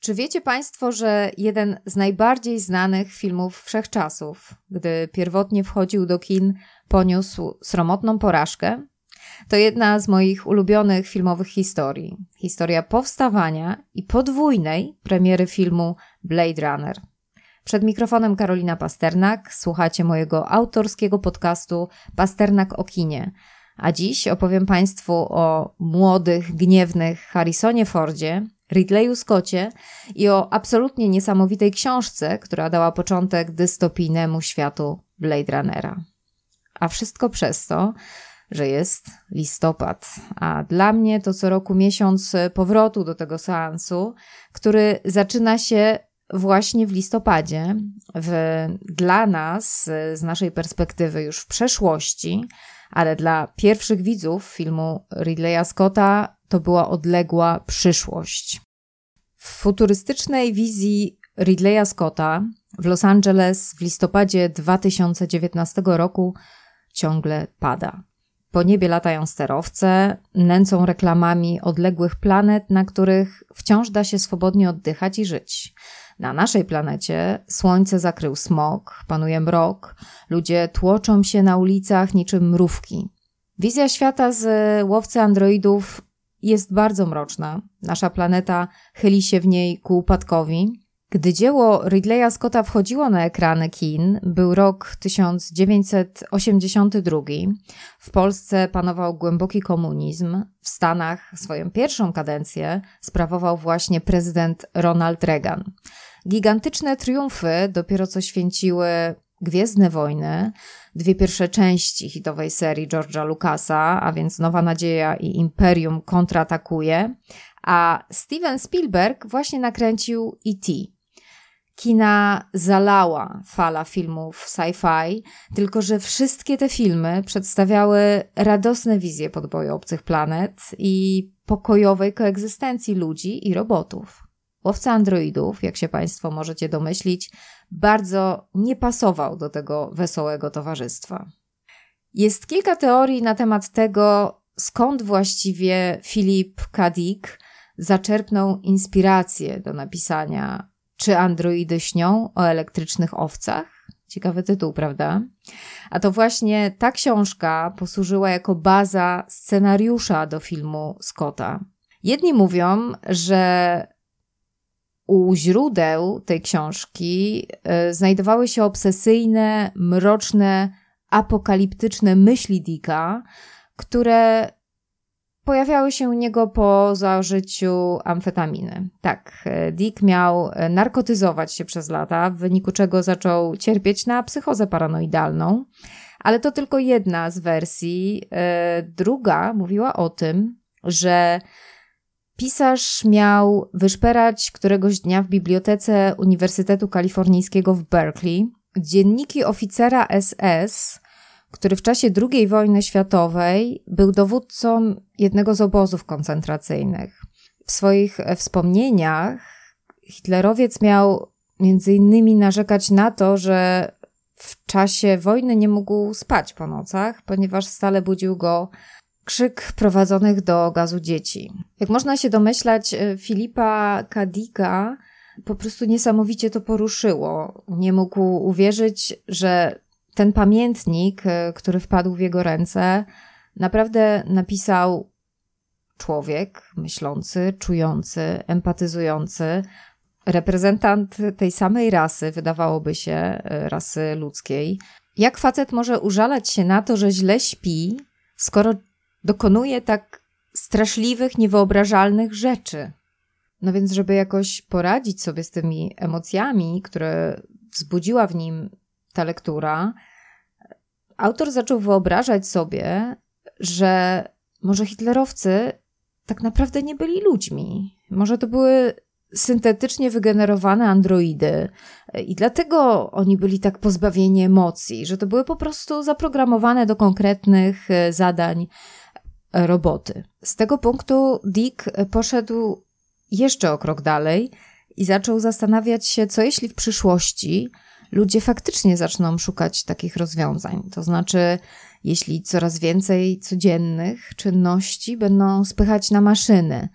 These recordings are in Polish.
Czy wiecie Państwo, że jeden z najbardziej znanych filmów wszechczasów, gdy pierwotnie wchodził do kin, poniósł sromotną porażkę? To jedna z moich ulubionych filmowych historii. Historia powstawania i podwójnej premiery filmu Blade Runner. Przed mikrofonem Karolina Pasternak, słuchacie mojego autorskiego podcastu Pasternak o kinie. A dziś opowiem Państwu o młodych, gniewnych Harrisonie Fordzie, Ridleyu Scottie i o absolutnie niesamowitej książce, która dała początek dystopijnemu światu Blade Runnera. A wszystko przez to, że jest listopad, a dla mnie to co roku miesiąc powrotu do tego seansu, który zaczyna się właśnie w listopadzie. W, dla nas, z naszej perspektywy, już w przeszłości, ale dla pierwszych widzów filmu Ridleya Scotta to była odległa przyszłość. W futurystycznej wizji Ridleya Scotta w Los Angeles w listopadzie 2019 roku ciągle pada. Po niebie latają sterowce, nęcą reklamami odległych planet, na których wciąż da się swobodnie oddychać i żyć. Na naszej planecie słońce zakrył smog, panuje mrok, ludzie tłoczą się na ulicach niczym mrówki. Wizja świata z łowcy androidów jest bardzo mroczna. Nasza planeta chyli się w niej ku upadkowi. Gdy dzieło Ridleya Scotta wchodziło na ekrany kin, był rok 1982. W Polsce panował głęboki komunizm. W Stanach swoją pierwszą kadencję sprawował właśnie prezydent Ronald Reagan. Gigantyczne triumfy dopiero co święciły Gwiezdne Wojny, dwie pierwsze części hitowej serii George'a Lucasa, a więc Nowa Nadzieja i Imperium kontratakuje, a Steven Spielberg właśnie nakręcił E.T. Kina zalała fala filmów sci-fi, tylko że wszystkie te filmy przedstawiały radosne wizje podboju obcych planet i pokojowej koegzystencji ludzi i robotów. Łowca androidów, jak się Państwo możecie domyślić, bardzo nie pasował do tego wesołego towarzystwa. Jest kilka teorii na temat tego, skąd właściwie Philip K. Dick zaczerpnął inspirację do napisania Czy androidy śnią o elektrycznych owcach? Ciekawy tytuł, prawda? A to właśnie ta książka posłużyła jako baza scenariusza do filmu Scotta. Jedni mówią, że u źródeł tej książki e, znajdowały się obsesyjne, mroczne, apokaliptyczne myśli Dicka, które pojawiały się u niego po zażyciu amfetaminy. Tak, e, Dick miał e, narkotyzować się przez lata, w wyniku czego zaczął cierpieć na psychozę paranoidalną, ale to tylko jedna z wersji. Druga mówiła o tym, że Pisarz miał wyszperać któregoś dnia w bibliotece Uniwersytetu Kalifornijskiego w Berkeley dzienniki oficera SS, który w czasie II wojny światowej był dowódcą jednego z obozów koncentracyjnych. W swoich wspomnieniach hitlerowiec miał między innymi narzekać na to, że w czasie wojny nie mógł spać po nocach, ponieważ stale budził go krzyk prowadzonych do gazu dzieci. Jak można się domyślać, e, Filipa Kadika po prostu niesamowicie to poruszyło. Nie mógł uwierzyć, że ten pamiętnik, e, który wpadł w jego ręce, naprawdę napisał człowiek myślący, czujący, empatyzujący, reprezentant tej samej rasy, wydawałoby się, e, rasy ludzkiej. Jak facet może użalać się na to, że źle śpi, skoro dokonuje tak straszliwych, niewyobrażalnych rzeczy. No więc, żeby jakoś poradzić sobie z tymi emocjami, które wzbudziła w nim ta lektura, autor zaczął wyobrażać sobie, że może hitlerowcy tak naprawdę nie byli ludźmi. Może to były syntetycznie wygenerowane androidy i dlatego oni byli tak pozbawieni emocji, że to były po prostu zaprogramowane do konkretnych e, zadań roboty. Z tego punktu Dick poszedł jeszcze o krok dalej i zaczął zastanawiać się, co jeśli w przyszłości ludzie faktycznie zaczną szukać takich rozwiązań. To znaczy, jeśli coraz więcej codziennych czynności będą spychać na maszyny,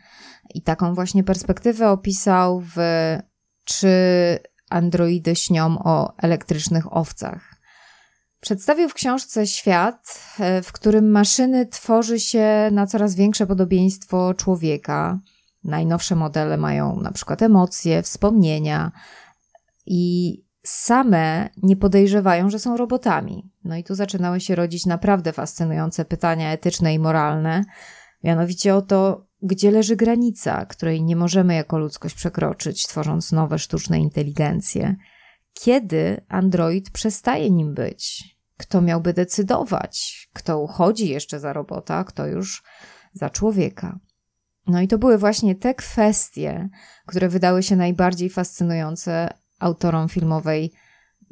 I taką właśnie perspektywę opisał w Czy androidy śnią o elektrycznych owcach. Przedstawił w książce świat, e, w którym maszyny tworzy się na coraz większe podobieństwo człowieka. Najnowsze modele mają na przykład emocje, wspomnienia i same nie podejrzewają, że są robotami. No i tu zaczynały się rodzić naprawdę fascynujące pytania etyczne i moralne, mianowicie o to, gdzie leży granica, której nie możemy jako ludzkość przekroczyć, tworząc nowe sztuczne inteligencje. Kiedy android przestaje nim być? Kto miałby decydować? Kto uchodzi jeszcze za robota, kto już za człowieka? No i to były właśnie te kwestie, które wydały się najbardziej fascynujące autorom filmowej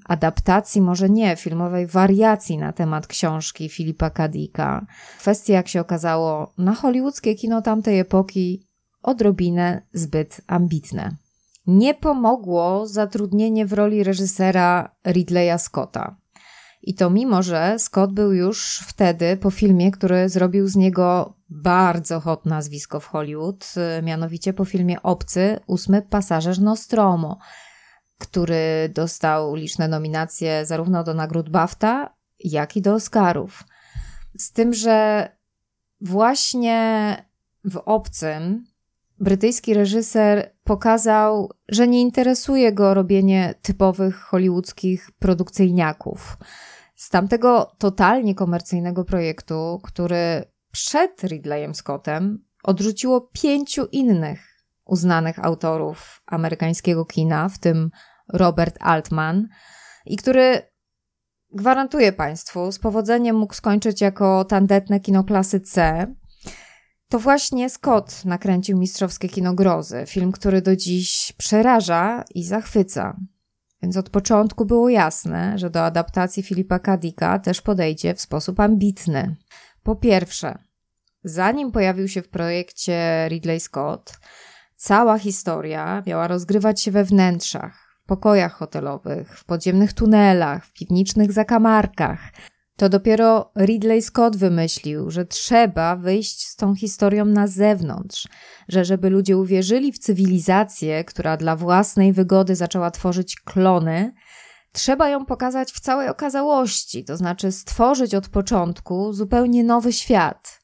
adaptacji, może nie, filmowej wariacji na temat książki Filipa Kadika. Kwestie, jak się okazało, na hollywoodzkie kino tamtej epoki odrobinę zbyt ambitne. Nie pomogło zatrudnienie w roli reżysera Ridleya Scotta. I to mimo, że Scott był już wtedy po filmie, który zrobił z niego bardzo hot nazwisko w Hollywood, mianowicie po filmie Obcy, ósmy pasażer Nostromo, który dostał liczne nominacje zarówno do nagród BAFTA, jak i do Oscarów. Z tym, że właśnie w Obcym brytyjski reżyser pokazał, że nie interesuje go robienie typowych hollywoodzkich produkcyjniaków. Z tamtego totalnie komercyjnego projektu, który przed Ridleyem Scottem odrzuciło pięciu innych uznanych autorów amerykańskiego kina, w tym Robert Altman, i który gwarantuję Państwu, z powodzeniem mógł skończyć jako tandetne kino klasy C. To właśnie Scott nakręcił mistrzowskie kino grozy, film, który do dziś przeraża i zachwyca. Więc od początku było jasne, że do adaptacji Filipa Kadika też podejdzie w sposób ambitny. Po pierwsze, zanim pojawił się w projekcie Ridley Scott, cała historia miała rozgrywać się we wnętrzach, w pokojach hotelowych, w podziemnych tunelach, w piwniczych zakamarkach. To dopiero Ridley Scott wymyślił, że trzeba wyjść z tą historią na zewnątrz, że żeby ludzie uwierzyli w cywilizację, która dla własnej wygody zaczęła tworzyć klony, trzeba ją pokazać w całej okazałości, to znaczy stworzyć od początku zupełnie nowy świat.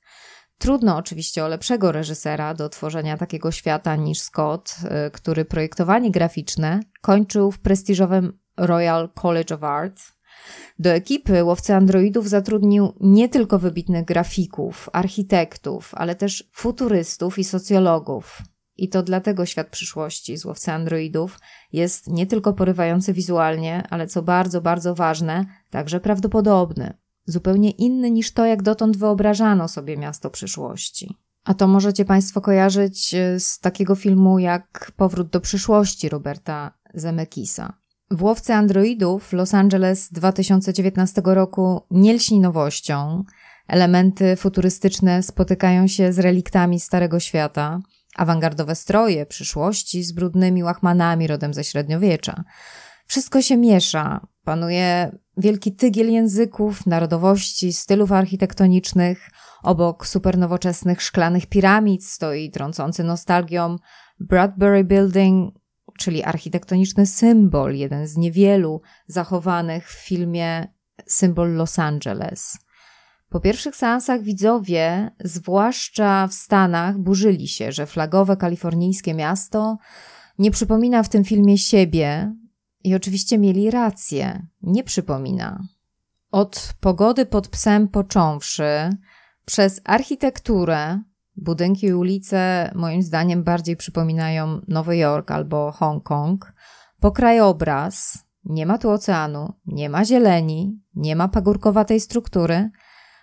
Trudno oczywiście o lepszego reżysera do tworzenia takiego świata niż Scott, y, który projektowanie graficzne kończył w prestiżowym Royal College of Art. Do ekipy łowcy androidów zatrudnił nie tylko wybitnych grafików, architektów, ale też futurystów i socjologów. I to dlatego świat przyszłości z łowcy androidów jest nie tylko porywający wizualnie, ale co bardzo, bardzo ważne, także prawdopodobny zupełnie inny niż to, jak dotąd wyobrażano sobie miasto przyszłości. A to możecie Państwo kojarzyć e, z takiego filmu jak Powrót do przyszłości Roberta Zemekisa. W Łowce Androidów Los Angeles 2019 roku nie lśni nowością. Elementy futurystyczne spotykają się z reliktami Starego Świata, awangardowe stroje przyszłości z brudnymi łachmanami rodem ze średniowiecza. Wszystko się miesza, panuje wielki tygiel języków, narodowości, stylów architektonicznych. Obok supernowoczesnych szklanych piramid stoi trącący nostalgią Bradbury Building, czyli architektoniczny symbol, jeden z niewielu zachowanych w filmie symbol Los Angeles. Po pierwszych seansach widzowie, zwłaszcza w Stanach, burzyli się, że flagowe kalifornijskie miasto nie przypomina w tym filmie siebie, i oczywiście mieli rację, nie przypomina. Od pogody pod psem począwszy, przez architekturę, budynki i ulice moim zdaniem bardziej przypominają Nowy Jork albo Hongkong, po krajobraz, nie ma tu oceanu, nie ma zieleni, nie ma pagórkowatej struktury.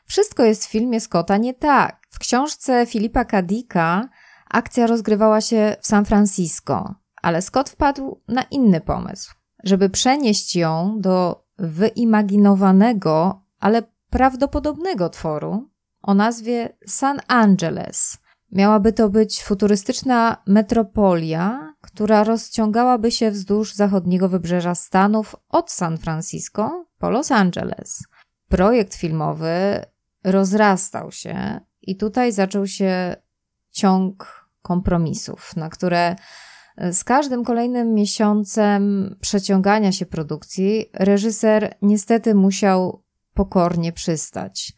Wszystko jest w filmie Scotta nie tak. W książce Filipa Kadika akcja rozgrywała się w San Francisco, ale Scott wpadł na inny pomysł żeby przenieść ją do wyimaginowanego, ale prawdopodobnego tworu o nazwie San Angeles. Miałaby to być futurystyczna metropolia, która rozciągałaby się wzdłuż zachodniego wybrzeża Stanów od San Francisco po Los Angeles. Projekt filmowy rozrastał się i tutaj zaczął się ciąg kompromisów, na które z każdym kolejnym miesiącem przeciągania się produkcji reżyser niestety musiał pokornie przystać.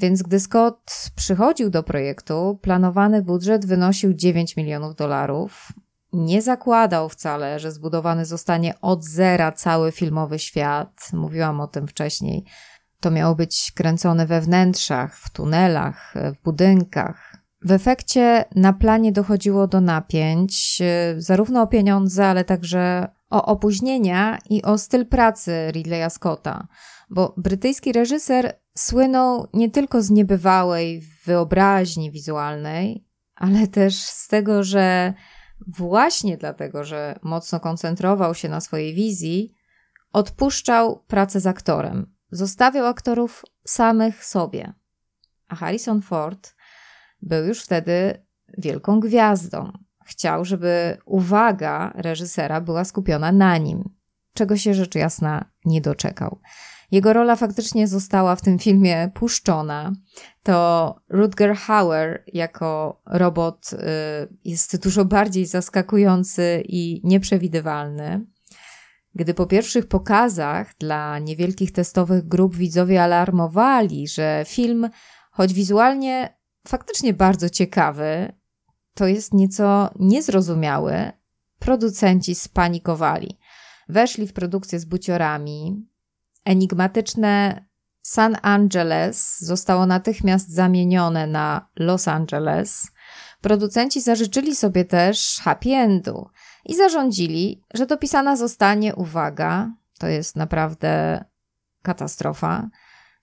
Więc gdy Scott przychodził do projektu, planowany budżet wynosił 9 milionów dolarów. Nie zakładał wcale, że zbudowany zostanie od zera cały filmowy świat. Mówiłam o tym wcześniej. To miało być kręcone we wnętrzach, w tunelach, w budynkach. W efekcie na planie dochodziło do napięć, zarówno o pieniądze, ale także o opóźnienia i o styl pracy Ridleya Scotta, bo brytyjski reżyser słynął nie tylko z niebywałej wyobraźni wizualnej, ale też z tego, że właśnie dlatego, że mocno koncentrował się na swojej wizji, odpuszczał pracę z aktorem. Zostawiał aktorów samych sobie. A Harrison Ford był już wtedy wielką gwiazdą. Chciał, żeby uwaga reżysera była skupiona na nim, czego się rzecz jasna nie doczekał. Jego rola faktycznie została w tym filmie puszczona. To Rutger Hauer jako robot y, jest dużo bardziej zaskakujący i nieprzewidywalny. Gdy po pierwszych pokazach dla niewielkich testowych grup widzowie alarmowali, że film, choć wizualnie faktycznie bardzo ciekawy, to jest nieco niezrozumiały, producenci spanikowali. Weszli w produkcję z buciorami, Enigmatyczne San Angeles zostało natychmiast zamienione na Los Angeles. Producenci zażyczyli sobie też happy endu i zarządzili, że dopisana zostanie, uwaga, to jest naprawdę katastrofa,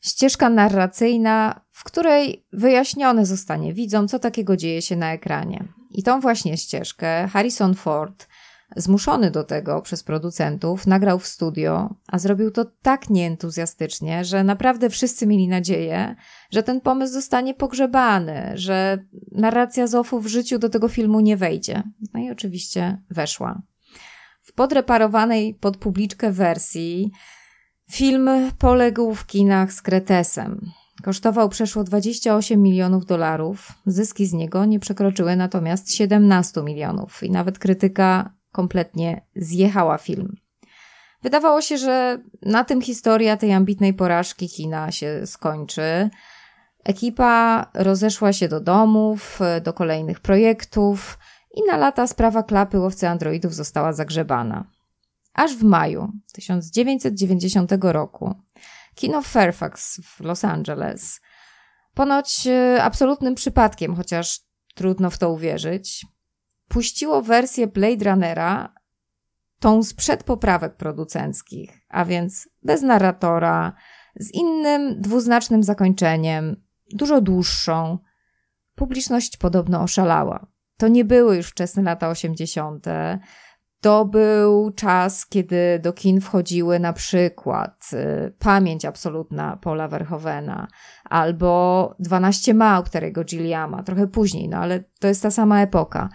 ścieżka narracyjna, w której wyjaśnione zostanie widzom, co takiego dzieje się na ekranie. I tą właśnie ścieżkę Harrison Ford zmuszony do tego przez producentów, nagrał w studio, a zrobił to tak nieentuzjastycznie, że naprawdę wszyscy mieli nadzieję, że ten pomysł zostanie pogrzebany, że narracja Zofu w życiu do tego filmu nie wejdzie. No i oczywiście weszła. W podreparowanej pod publiczkę wersji film poległ w kinach z Kretesem. Kosztował przeszło 28 milionów dolarów. Zyski z niego nie przekroczyły natomiast 17 milionów i nawet krytyka kompletnie zjechała film. Wydawało się, że na tym historia tej ambitnej porażki kina się skończy. Ekipa rozeszła się do domów, do kolejnych projektów i na lata sprawa klapy łowcy androidów została zagrzebana. Aż w maju 1990 roku kino Fairfax w Los Angeles, ponoć e, absolutnym przypadkiem, chociaż trudno w to uwierzyć, puściło wersję Blade Runnera, tą sprzed poprawek producenckich, a więc bez narratora, z innym dwuznacznym zakończeniem, dużo dłuższą. Publiczność podobno oszalała. To nie były już wczesne lata 80. To był czas, kiedy do kin wchodziły na przykład y, Pamięć absolutna Paula Verhovena albo 12 małp Terry'ego Gilliama, trochę później, no ale to jest ta sama epoka.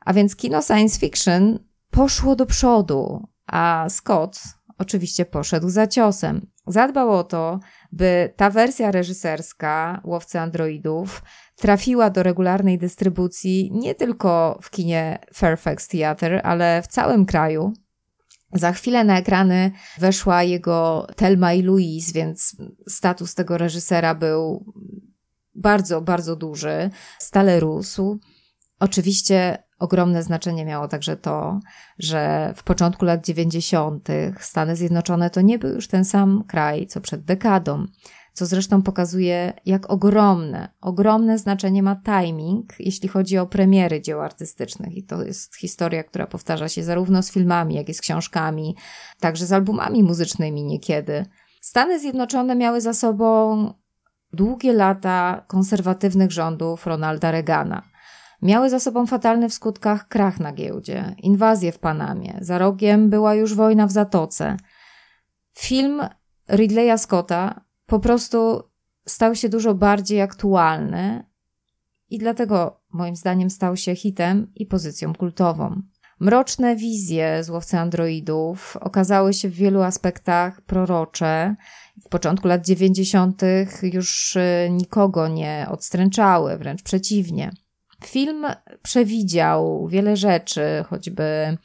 A więc kino science fiction poszło do przodu, a Scott oczywiście poszedł za ciosem. Zadbał o to, by ta wersja reżyserska Łowcy Androidów trafiła do regularnej dystrybucji nie tylko w kinie Fairfax Theatre, ale w całym kraju. Za chwilę na ekrany weszła jego Telma i Louise, więc status tego reżysera był bardzo, bardzo duży. Stale rósł. Oczywiście Ogromne znaczenie miało także to, że w początku lat 90. Stany Zjednoczone to nie był już ten sam kraj, co przed dekadą, co zresztą pokazuje, jak ogromne, ogromne znaczenie ma timing, jeśli chodzi o premiery dzieł artystycznych. I to jest historia, która powtarza się zarówno z filmami, jak i z książkami, także z albumami muzycznymi niekiedy. Stany Zjednoczone miały za sobą długie lata konserwatywnych rządów Ronalda Reagana miały za sobą fatalny w skutkach krach na giełdzie, inwazję w Panamie, za rogiem była już wojna w Zatoce. Film Ridleya Scotta po prostu stał się dużo bardziej aktualny i dlatego moim zdaniem stał się hitem i pozycją kultową. Mroczne wizje złowcy androidów okazały się w wielu aspektach prorocze. W początku lat 90. już y, nikogo nie odstręczały, wręcz przeciwnie. Film przewidział wiele rzeczy, choćby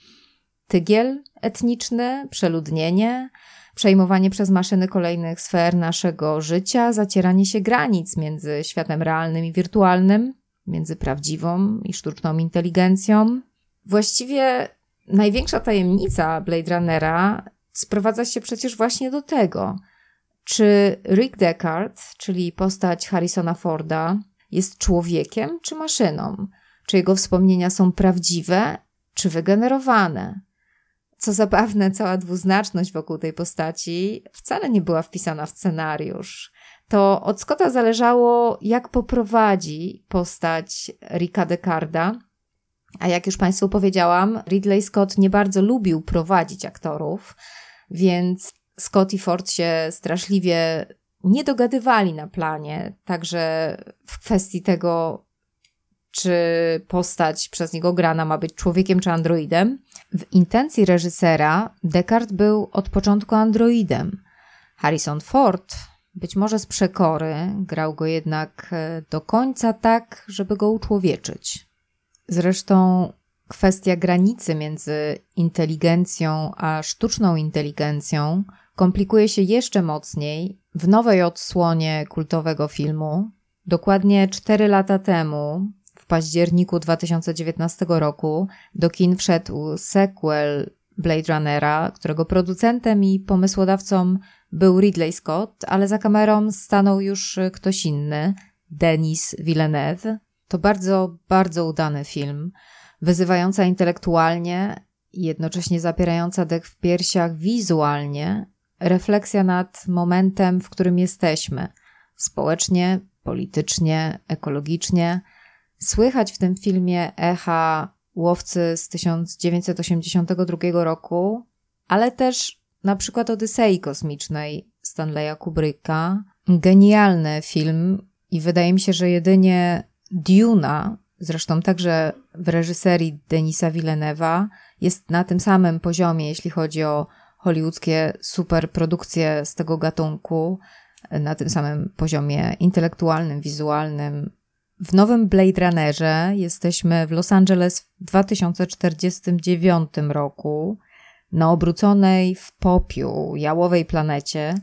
tygiel etniczny, przeludnienie, przejmowanie przez maszyny kolejnych sfer naszego życia, zacieranie się granic między światem realnym i wirtualnym, między prawdziwą i sztuczną inteligencją. Właściwie największa tajemnica Blade Runnera sprowadza się przecież właśnie do tego, czy Rick Deckard, czyli postać Harrisona Forda, jest człowiekiem czy maszyną? Czy jego wspomnienia są prawdziwe czy wygenerowane? Co zabawne, cała dwuznaczność wokół tej postaci wcale nie była wpisana w scenariusz. To od Scotta zależało, jak poprowadzi postać Ricka Decarda. A jak już Państwu powiedziałam, Ridley Scott nie bardzo lubił prowadzić aktorów, więc Scott i Ford się straszliwie nie dogadywali na planie, także w kwestii tego, czy postać przez niego grana ma być człowiekiem czy androidem. W intencji reżysera Descartes był od początku androidem. Harrison Ford, być może z przekory, grał go jednak e, do końca tak, żeby go uczłowieczyć. Zresztą kwestia granicy między inteligencją a sztuczną inteligencją komplikuje się jeszcze mocniej w nowej odsłonie kultowego filmu. Dokładnie 4 lata temu, w październiku 2019 roku, do kin wszedł sequel Blade Runnera, którego producentem i pomysłodawcą był Ridley Scott, ale za kamerą stanął już ktoś inny, Denis Villeneuve. To bardzo, bardzo udany film, wyzywająca intelektualnie i jednocześnie zapierająca dech w piersiach wizualnie, refleksja nad momentem, w którym jesteśmy społecznie, politycznie, ekologicznie. Słychać w tym filmie echa łowcy z 1982 roku, ale też na przykład Odysei Kosmicznej Stanleya Kubricka. Genialny film i wydaje mi się, że jedynie Duna, zresztą także w reżyserii Denisa Villeneuve'a, jest na tym samym poziomie, jeśli chodzi o hollywoodzkie superprodukcje z tego gatunku na tym samym poziomie intelektualnym, wizualnym. W nowym Blade Runnerze jesteśmy w Los Angeles w 2049 roku. Na obróconej w popiół jałowej planecie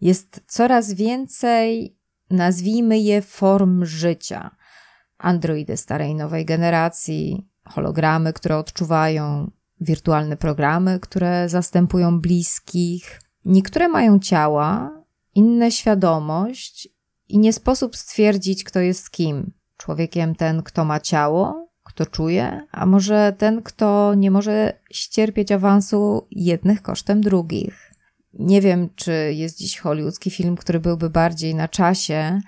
jest coraz więcej, nazwijmy je, form życia. Androidy starej nowej generacji, hologramy, które odczuwają, wirtualne programy, które zastępują bliskich. Niektóre mają ciała, inne świadomość i nie sposób stwierdzić, kto jest kim. Człowiekiem ten, kto ma ciało, kto czuje, a może ten, kto nie może ścierpieć awansu jednych kosztem drugich. Nie wiem, czy jest dziś hollywoodzki film, który byłby bardziej na czasie,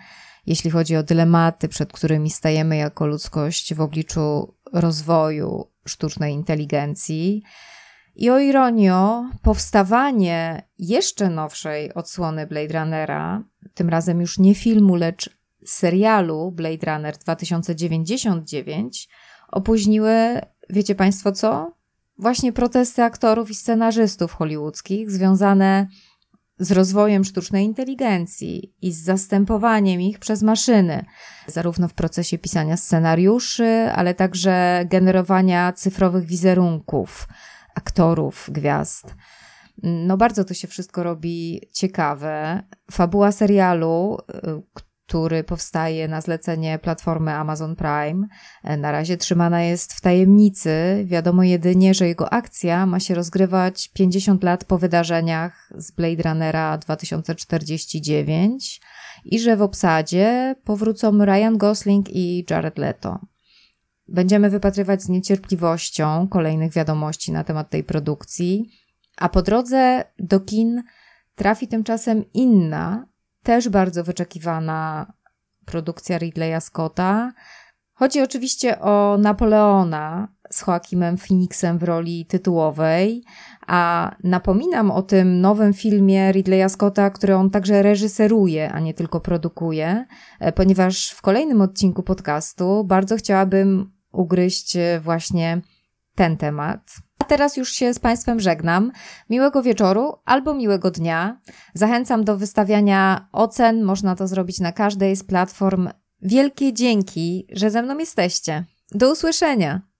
jeśli chodzi o dylematy, przed którymi stajemy jako ludzkość w obliczu rozwoju sztucznej inteligencji. I o ironio, powstawanie jeszcze nowszej odsłony Blade Runnera, tym razem już nie filmu, lecz serialu Blade Runner 2099, opóźniły, wiecie Państwo co? Właśnie protesty aktorów i scenarzystów hollywoodzkich związane z rozwojem sztucznej inteligencji i z zastępowaniem ich przez maszyny, zarówno w procesie pisania scenariuszy, ale także generowania cyfrowych wizerunków aktorów, gwiazd. No bardzo to się wszystko robi ciekawe. Fabuła serialu, który powstaje na zlecenie platformy Amazon Prime. Na razie trzymana jest w tajemnicy. Wiadomo jedynie, że jego akcja ma się rozgrywać 50 lat po wydarzeniach z Blade Runnera 2049 i że w obsadzie powrócą Ryan Gosling i Jared Leto. Będziemy wypatrywać z niecierpliwością kolejnych wiadomości na temat tej produkcji, a po drodze do kin trafi tymczasem inna, też bardzo wyczekiwana produkcja Ridleya Scotta. Chodzi oczywiście o Napoleona z Joaquimem Phoenixem w roli tytułowej, a napominam o tym nowym filmie Ridleya Scotta, który on także reżyseruje, a nie tylko produkuje, e, ponieważ w kolejnym odcinku podcastu bardzo chciałabym ugryźć e, właśnie ten temat. A teraz już się z Państwem żegnam. Miłego wieczoru albo miłego dnia. Zachęcam do wystawiania ocen. Można to zrobić na każdej z platform. Wielkie dzięki, że ze mną jesteście. Do usłyszenia!